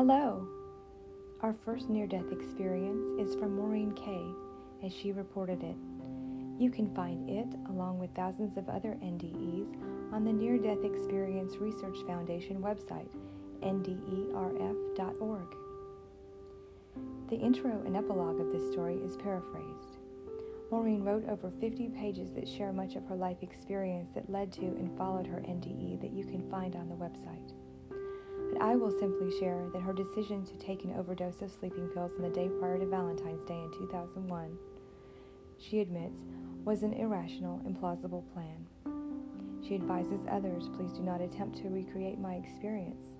Hello! Our first near death experience is from Maureen Kay, as she reported it. You can find it, along with thousands of other NDEs, on the Near Death Experience Research Foundation website, nderf.org. The intro and epilogue of this story is paraphrased. Maureen wrote over 50 pages that share much of her life experience that led to and followed her NDE that you can find on the website. I will simply share that her decision to take an overdose of sleeping pills on the day prior to Valentine's Day in 2001, she admits, was an irrational, implausible plan. She advises others please do not attempt to recreate my experience.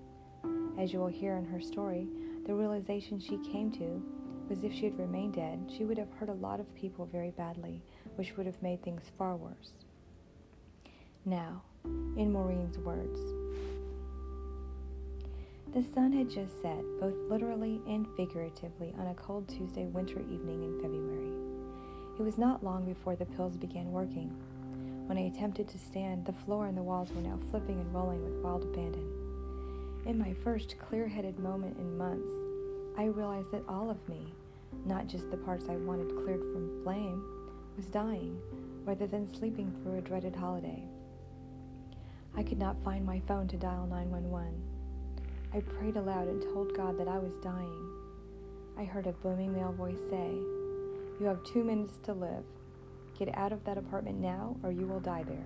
As you will hear in her story, the realization she came to was if she had remained dead, she would have hurt a lot of people very badly, which would have made things far worse. Now, in Maureen's words, the sun had just set, both literally and figuratively, on a cold Tuesday winter evening in February. It was not long before the pills began working. When I attempted to stand, the floor and the walls were now flipping and rolling with wild abandon. In my first clear headed moment in months, I realized that all of me, not just the parts I wanted cleared from blame, was dying rather than sleeping through a dreaded holiday. I could not find my phone to dial 911. I prayed aloud and told God that I was dying. I heard a booming male voice say, You have two minutes to live. Get out of that apartment now, or you will die there.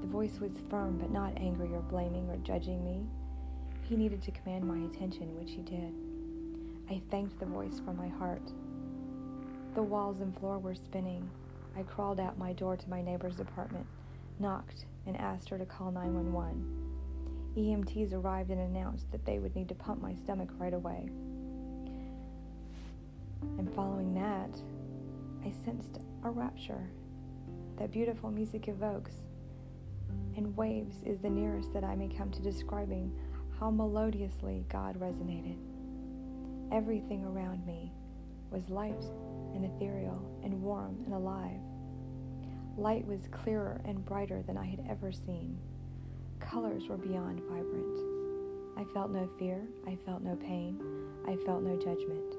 The voice was firm, but not angry or blaming or judging me. He needed to command my attention, which he did. I thanked the voice from my heart. The walls and floor were spinning. I crawled out my door to my neighbor's apartment, knocked, and asked her to call 911. EMTs arrived and announced that they would need to pump my stomach right away. And following that, I sensed a rapture that beautiful music evokes, and waves is the nearest that I may come to describing how melodiously God resonated. Everything around me was light and ethereal and warm and alive. Light was clearer and brighter than I had ever seen colors were beyond vibrant. I felt no fear, I felt no pain, I felt no judgment.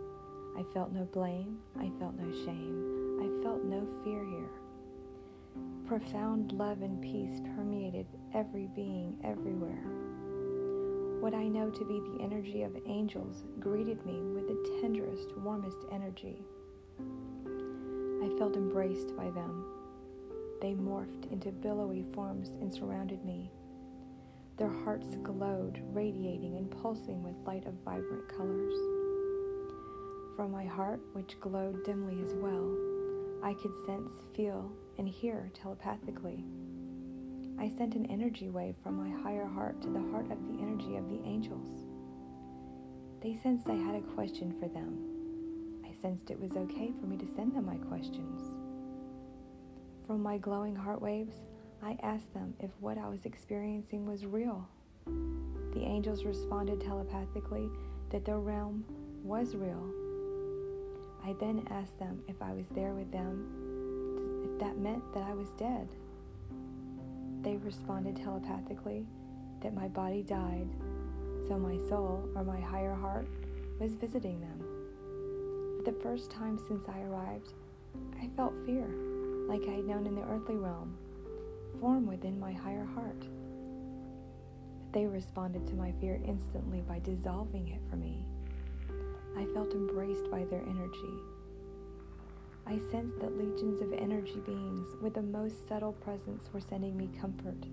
I felt no blame, I felt no shame, I felt no fear here. Profound love and peace permeated every being everywhere. What I know to be the energy of angels greeted me with the tenderest, warmest energy. I felt embraced by them. They morphed into billowy forms and surrounded me. Their hearts glowed, radiating and pulsing with light of vibrant colors. From my heart, which glowed dimly as well, I could sense, feel, and hear telepathically. I sent an energy wave from my higher heart to the heart of the energy of the angels. They sensed I had a question for them. I sensed it was okay for me to send them my questions. From my glowing heart waves, I asked them if what I was experiencing was real. The angels responded telepathically that their realm was real. I then asked them if I was there with them, if that meant that I was dead. They responded telepathically that my body died, so my soul, or my higher heart, was visiting them. For the first time since I arrived, I felt fear, like I had known in the earthly realm form within my higher heart. But they responded to my fear instantly by dissolving it for me. I felt embraced by their energy. I sensed that legions of energy beings with the most subtle presence were sending me comfort.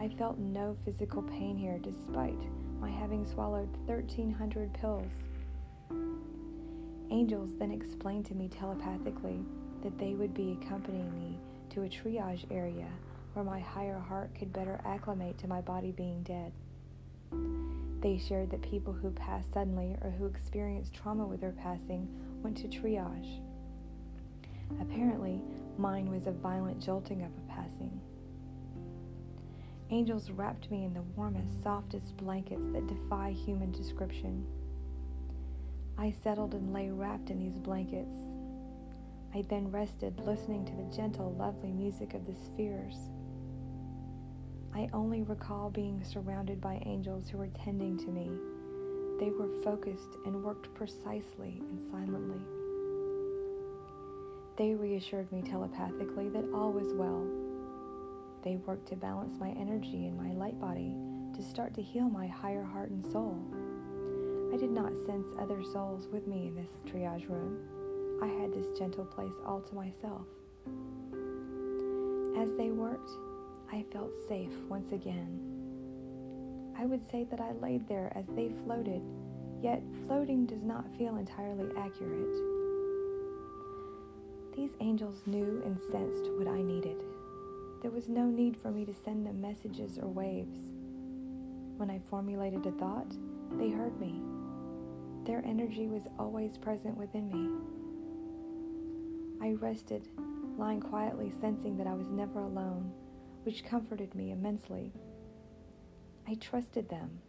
I felt no physical pain here despite my having swallowed 1,300 pills. Angels then explained to me telepathically that they would be accompanying me to a triage area where my higher heart could better acclimate to my body being dead. They shared that people who passed suddenly or who experienced trauma with their passing went to triage. Apparently, mine was a violent jolting of a passing. Angels wrapped me in the warmest, softest blankets that defy human description. I settled and lay wrapped in these blankets, I then rested, listening to the gentle, lovely music of the spheres. I only recall being surrounded by angels who were tending to me, They were focused and worked precisely and silently. They reassured me telepathically that all was well. They worked to balance my energy and my light body to start to heal my higher heart and soul. I did not sense other souls with me in this triage room. I had this gentle place all to myself. As they worked, I felt safe once again. I would say that I laid there as they floated, yet floating does not feel entirely accurate. These angels knew and sensed what I needed. There was no need for me to send them messages or waves. When I formulated a thought, they heard me. Their energy was always present within me. I rested, lying quietly, sensing that I was never alone, which comforted me immensely. I trusted them.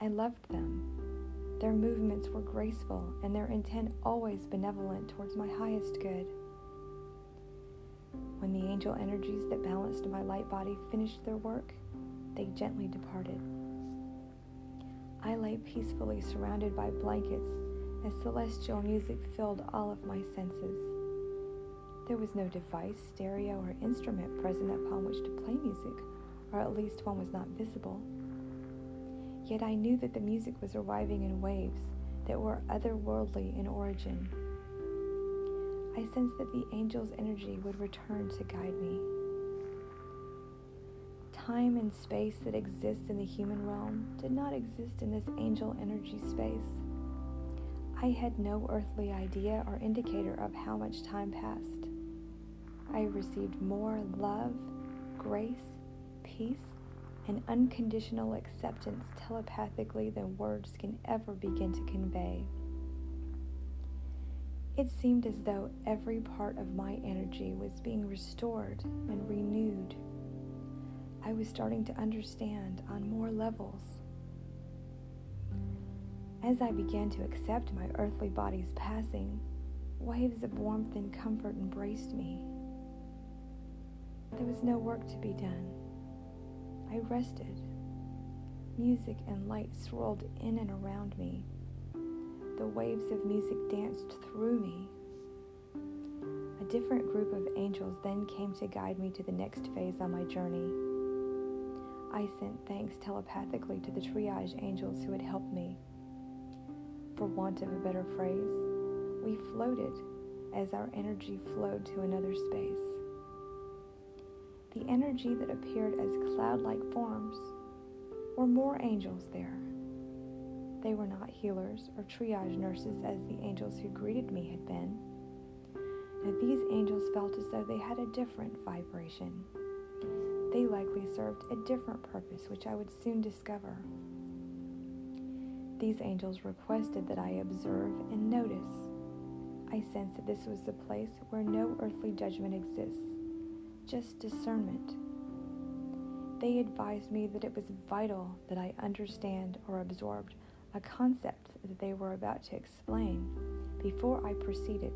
I loved them. Their movements were graceful and their intent always benevolent towards my highest good. When the angel energies that balanced my light body finished their work, they gently departed. I lay peacefully surrounded by blankets as celestial music filled all of my senses. There was no device, stereo, or instrument present upon which to play music, or at least one was not visible. Yet I knew that the music was arriving in waves that were otherworldly in origin. I sensed that the angel's energy would return to guide me. Time and space that exists in the human realm did not exist in this angel energy space. I had no earthly idea or indicator of how much time passed. I received more love, grace, peace, and unconditional acceptance telepathically than words can ever begin to convey. It seemed as though every part of my energy was being restored and renewed. I was starting to understand on more levels. As I began to accept my earthly body's passing, waves of warmth and comfort embraced me. There was no work to be done. I rested. Music and light swirled in and around me. The waves of music danced through me. A different group of angels then came to guide me to the next phase on my journey. I sent thanks telepathically to the triage angels who had helped me. For want of a better phrase, we floated as our energy flowed to another space the energy that appeared as cloud like forms, were more angels there. They were not healers or triage nurses as the angels who greeted me had been. Now, these angels felt as though they had a different vibration. They likely served a different purpose, which I would soon discover. These angels requested that I observe and notice. I sensed that this was the place where no earthly judgment exists just discernment. They advised me that it was vital that I understand or absorbed a concept that they were about to explain before I proceeded.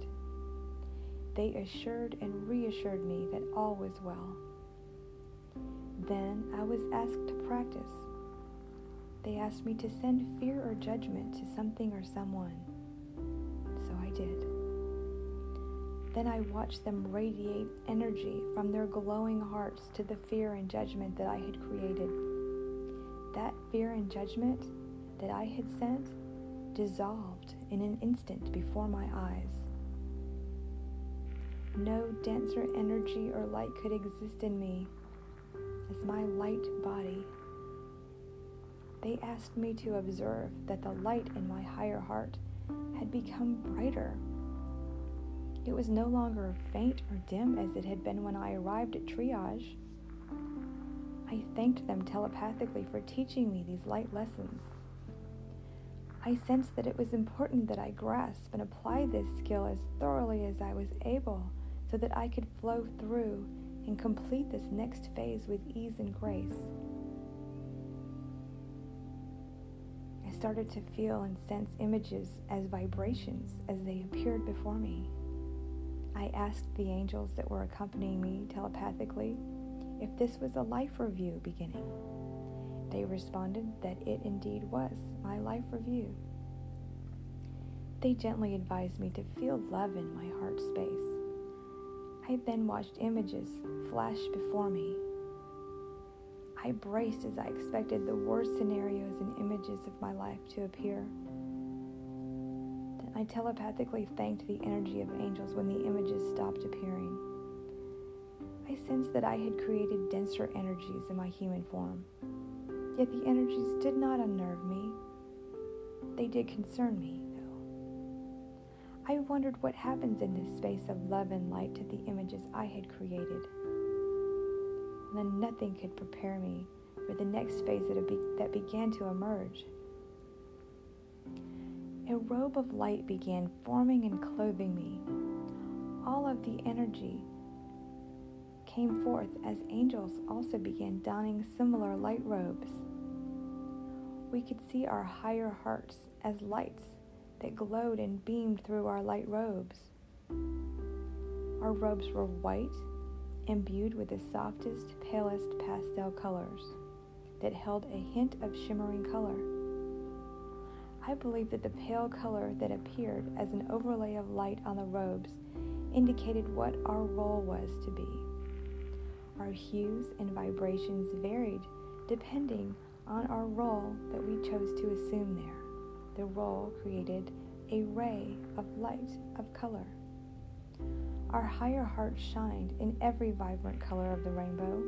They assured and reassured me that all was well. Then I was asked to practice. They asked me to send fear or judgment to something or someone. So I did. Then I watched them radiate energy from their glowing hearts to the fear and judgment that I had created. That fear and judgment that I had sent dissolved in an instant before my eyes. No denser energy or light could exist in me as my light body. They asked me to observe that the light in my higher heart had become brighter it was no longer faint or dim as it had been when I arrived at triage. I thanked them telepathically for teaching me these light lessons. I sensed that it was important that I grasp and apply this skill as thoroughly as I was able so that I could flow through and complete this next phase with ease and grace. I started to feel and sense images as vibrations as they appeared before me. I asked the angels that were accompanying me telepathically if this was a life review beginning. They responded that it indeed was my life review. They gently advised me to feel love in my heart space. I then watched images flash before me. I braced as I expected the worst scenarios and images of my life to appear. I telepathically thanked the energy of angels when the images stopped appearing. I sensed that I had created denser energies in my human form. Yet the energies did not unnerve me. They did concern me, though. I wondered what happens in this space of love and light to the images I had created. And then nothing could prepare me for the next phase that, be- that began to emerge. A robe of light began forming and clothing me. All of the energy came forth as angels also began donning similar light robes. We could see our higher hearts as lights that glowed and beamed through our light robes. Our robes were white, imbued with the softest, palest pastel colors that held a hint of shimmering color. I believe that the pale color that appeared as an overlay of light on the robes indicated what our role was to be. Our hues and vibrations varied depending on our role that we chose to assume there. The role created a ray of light of color. Our higher heart shined in every vibrant color of the rainbow.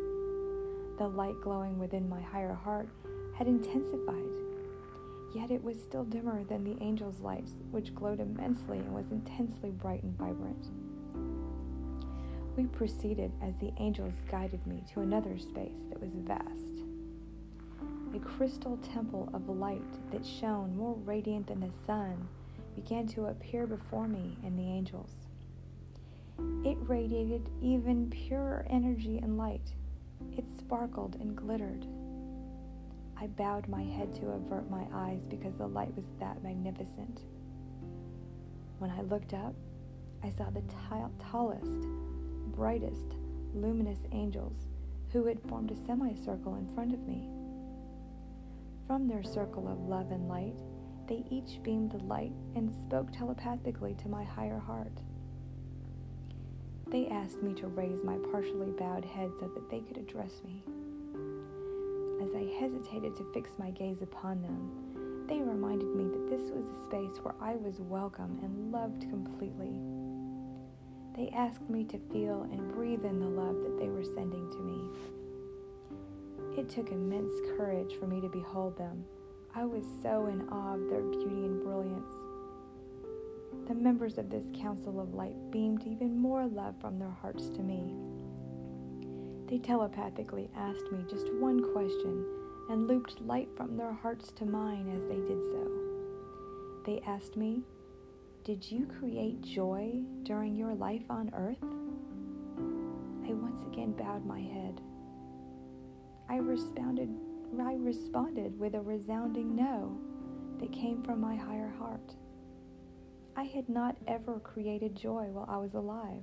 The light glowing within my higher heart had intensified, yet it was still dimmer than the angel's lights, which glowed immensely and was intensely bright and vibrant. We proceeded as the angels guided me to another space that was vast. A crystal temple of light that shone more radiant than the sun began to appear before me and the angels. It radiated even purer energy and light. It sparkled and glittered. I bowed my head to avert my eyes because the light was that magnificent. When I looked up, I saw the t- tallest, brightest, luminous angels who had formed a semicircle in front of me. From their circle of love and light, they each beamed the light and spoke telepathically to my higher heart. They asked me to raise my partially bowed head so that they could address me. As I hesitated to fix my gaze upon them, they reminded me that this was a space where I was welcome and loved completely. They asked me to feel and breathe in the love that they were sending to me. It took immense courage for me to behold them. I was so in awe of their beauty and brilliance. The members of this council of light beamed even more love from their hearts to me. They telepathically asked me just one question and looped light from their hearts to mine as they did so. They asked me did you create joy during your life on earth? I once again bowed my head. I responded, I responded with a resounding no that came from my higher heart. I had not ever created joy while I was alive,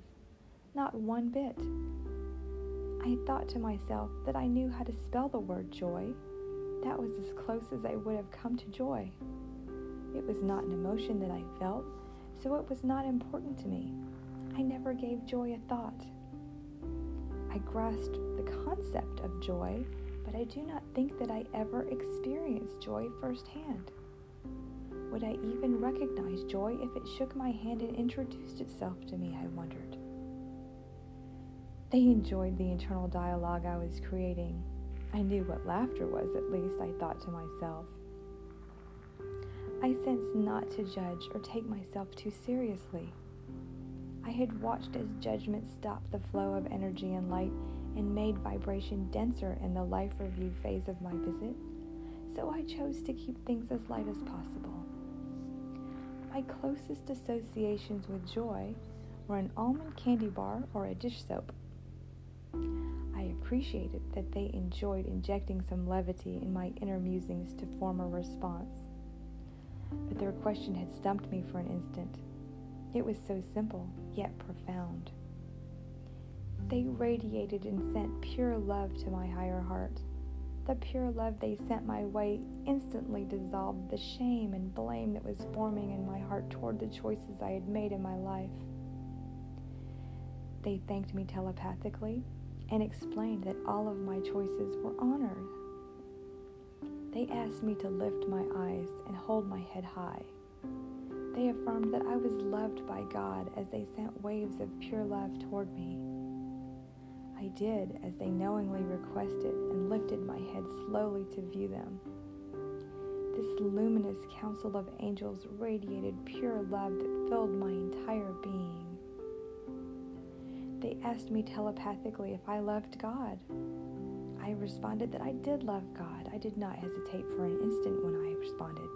not one bit. I thought to myself that I knew how to spell the word joy. That was as close as I would have come to joy. It was not an emotion that I felt, so it was not important to me. I never gave joy a thought. I grasped the concept of joy, but I do not think that I ever experienced joy firsthand. Would I even recognize joy if it shook my hand and introduced itself to me? I wondered. They enjoyed the internal dialogue I was creating. I knew what laughter was, at least, I thought to myself. I sensed not to judge or take myself too seriously. I had watched as judgment stopped the flow of energy and light and made vibration denser in the life review phase of my visit, so I chose to keep things as light as possible. My closest associations with joy were an almond candy bar or a dish soap. I appreciated that they enjoyed injecting some levity in my inner musings to form a response but their question had stumped me for an instant. It was so simple, yet profound. They radiated and sent pure love to my higher heart. The pure love they sent my way instantly dissolved the shame and blame that was forming in my heart toward the choices I had made in my life. They thanked me telepathically and explained that all of my choices were honored. They asked me to lift my eyes and hold my head high. They affirmed that I was loved by God as they sent waves of pure love toward me. I did as they knowingly requested and lifted my head slowly to view them. This luminous council of angels radiated pure love that filled my entire being. They asked me telepathically if I loved God. I responded that I did love God. I did not hesitate for an instant when I responded.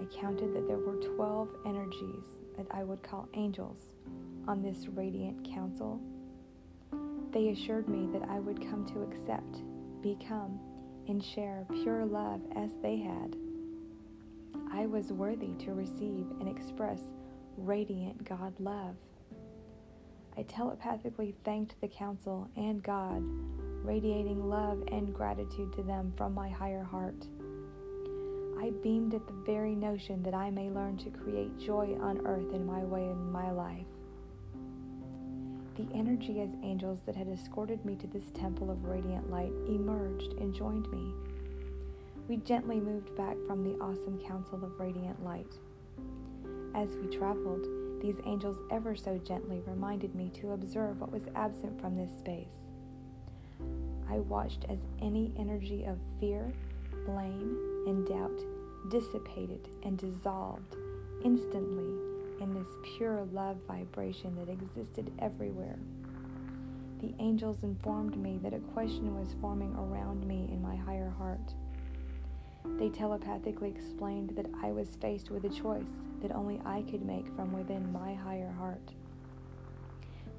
I counted that there were 12 energies that I would call angels on this radiant council they assured me that I would come to accept, become, and share pure love as they had. I was worthy to receive and express radiant God love. I telepathically thanked the council and God, radiating love and gratitude to them from my higher heart. I beamed at the very notion that I may learn to create joy on earth in my way in my life the energy as angels that had escorted me to this temple of radiant light emerged and joined me. We gently moved back from the awesome council of radiant light. As we traveled, these angels ever so gently reminded me to observe what was absent from this space. I watched as any energy of fear, blame, and doubt dissipated and dissolved instantly in this pure love vibration that existed everywhere. The angels informed me that a question was forming around me in my higher heart. They telepathically explained that I was faced with a choice that only I could make from within my higher heart.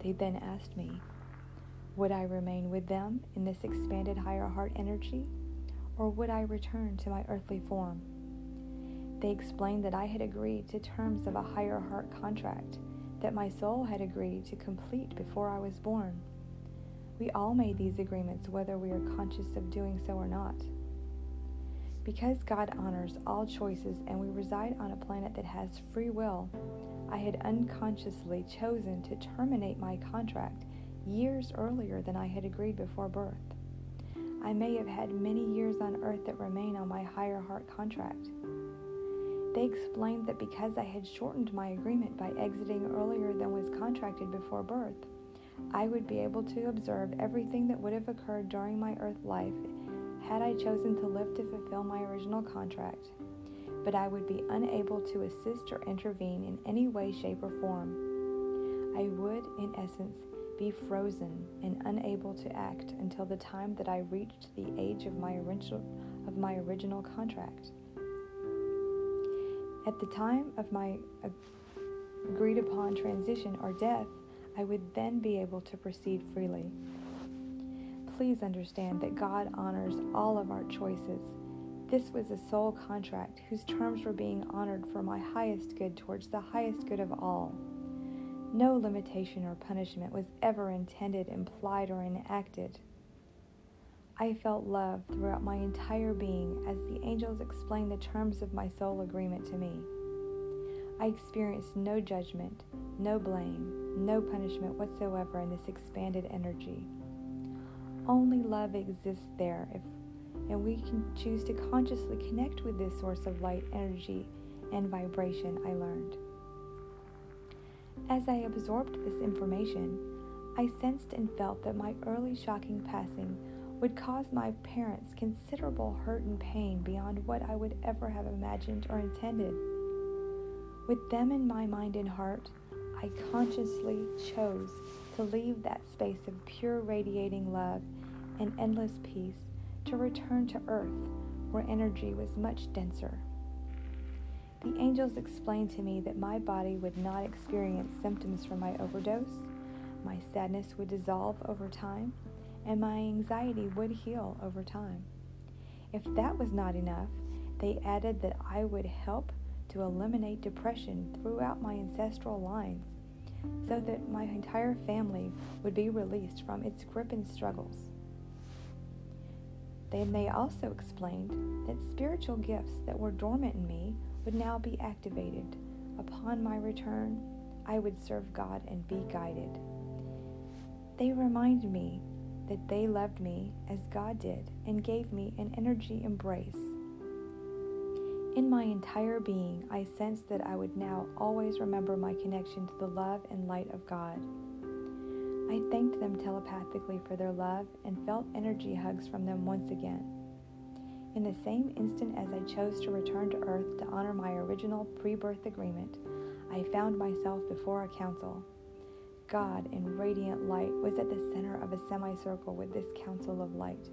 They then asked me, would I remain with them in this expanded higher heart energy, or would I return to my earthly form? They explained that I had agreed to terms of a higher heart contract that my soul had agreed to complete before I was born. We all made these agreements whether we are conscious of doing so or not. Because God honors all choices and we reside on a planet that has free will, I had unconsciously chosen to terminate my contract years earlier than I had agreed before birth. I may have had many years on earth that remain on my higher heart contract. They explained that because I had shortened my agreement by exiting earlier than was contracted before birth, I would be able to observe everything that would have occurred during my earth life had I chosen to live to fulfill my original contract, but I would be unable to assist or intervene in any way, shape, or form. I would, in essence, be frozen and unable to act until the time that I reached the age of my original, of my original contract. At the time of my agreed upon transition or death, I would then be able to proceed freely. Please understand that God honors all of our choices. This was a soul contract whose terms were being honored for my highest good towards the highest good of all. No limitation or punishment was ever intended, implied, or enacted. I felt love throughout my entire being as the angels explained the terms of my soul agreement to me. I experienced no judgment, no blame, no punishment whatsoever in this expanded energy. Only love exists there if and we can choose to consciously connect with this source of light, energy, and vibration I learned. As I absorbed this information, I sensed and felt that my early shocking passing would cause my parents considerable hurt and pain beyond what I would ever have imagined or intended. With them in my mind and heart, I consciously chose to leave that space of pure radiating love and endless peace to return to earth where energy was much denser. The angels explained to me that my body would not experience symptoms from my overdose, my sadness would dissolve over time, and my anxiety would heal over time. If that was not enough, they added that I would help to eliminate depression throughout my ancestral lines so that my entire family would be released from its grip and struggles. Then they also explained that spiritual gifts that were dormant in me would now be activated. Upon my return, I would serve God and be guided. They reminded me that they loved me as God did and gave me an energy embrace. In my entire being, I sensed that I would now always remember my connection to the love and light of God. I thanked them telepathically for their love and felt energy hugs from them once again. In the same instant as I chose to return to Earth to honor my original pre birth agreement, I found myself before a council. God in radiant light was at the center of a semicircle with this council of light.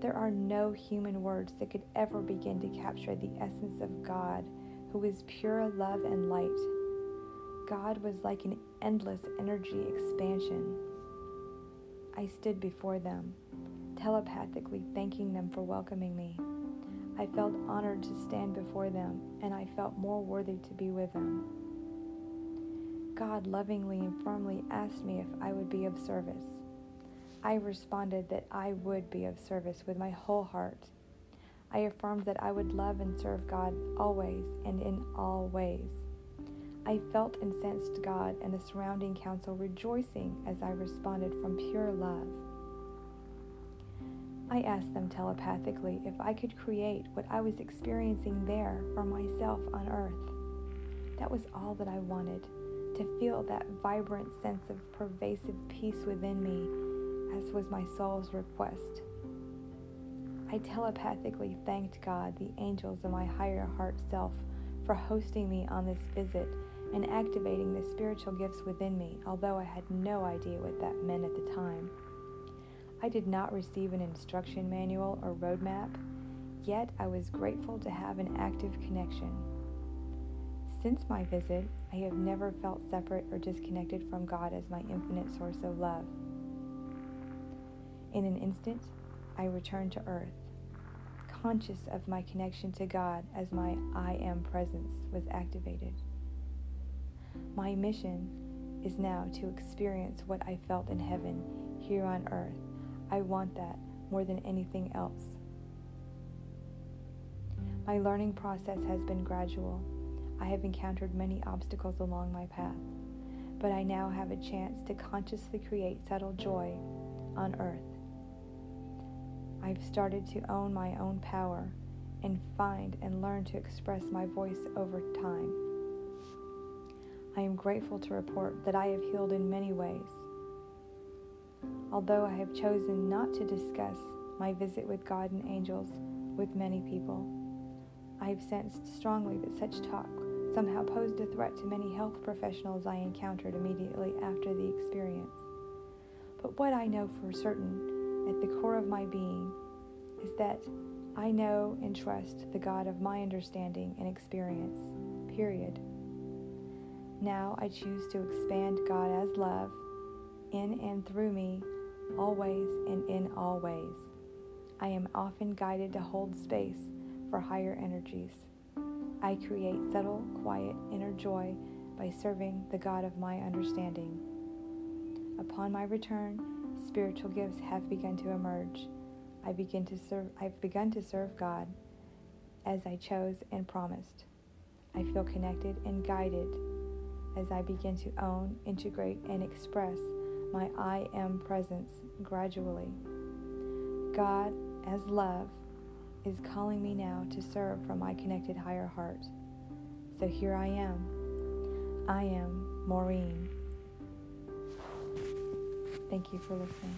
There are no human words that could ever begin to capture the essence of God, who is pure love and light. God was like an endless energy expansion. I stood before them, telepathically thanking them for welcoming me. I felt honored to stand before them, and I felt more worthy to be with them. God lovingly and firmly asked me if I would be of service. I responded that I would be of service with my whole heart. I affirmed that I would love and serve God always and in all ways. I felt and sensed God and the surrounding council rejoicing as I responded from pure love. I asked them telepathically if I could create what I was experiencing there for myself on earth. That was all that I wanted to feel that vibrant sense of pervasive peace within me, as was my soul's request. I telepathically thanked God, the angels, and my higher heart self for hosting me on this visit and activating the spiritual gifts within me, although I had no idea what that meant at the time. I did not receive an instruction manual or roadmap, yet I was grateful to have an active connection. Since my visit, I have never felt separate or disconnected from God as my infinite source of love. In an instant, I returned to earth, conscious of my connection to God as my I am presence was activated. My mission is now to experience what I felt in heaven here on earth. I want that more than anything else. My learning process has been gradual I have encountered many obstacles along my path, but I now have a chance to consciously create subtle joy on earth. I've started to own my own power and find and learn to express my voice over time. I am grateful to report that I have healed in many ways. Although I have chosen not to discuss my visit with God and angels with many people, I have sensed strongly that such talk somehow posed a threat to many health professionals I encountered immediately after the experience. But what I know for certain at the core of my being is that I know and trust the God of my understanding and experience, period. Now I choose to expand God as love in and through me, always and in all ways. I am often guided to hold space for higher energies. I create subtle, quiet inner joy by serving the God of my understanding. Upon my return, spiritual gifts have begun to emerge. I begin to serve I've begun to serve God as I chose and promised. I feel connected and guided as I begin to own, integrate, and express my I am presence gradually. God, as love, is calling me now to serve from my connected higher heart. So here I am. I am Maureen. Thank you for listening.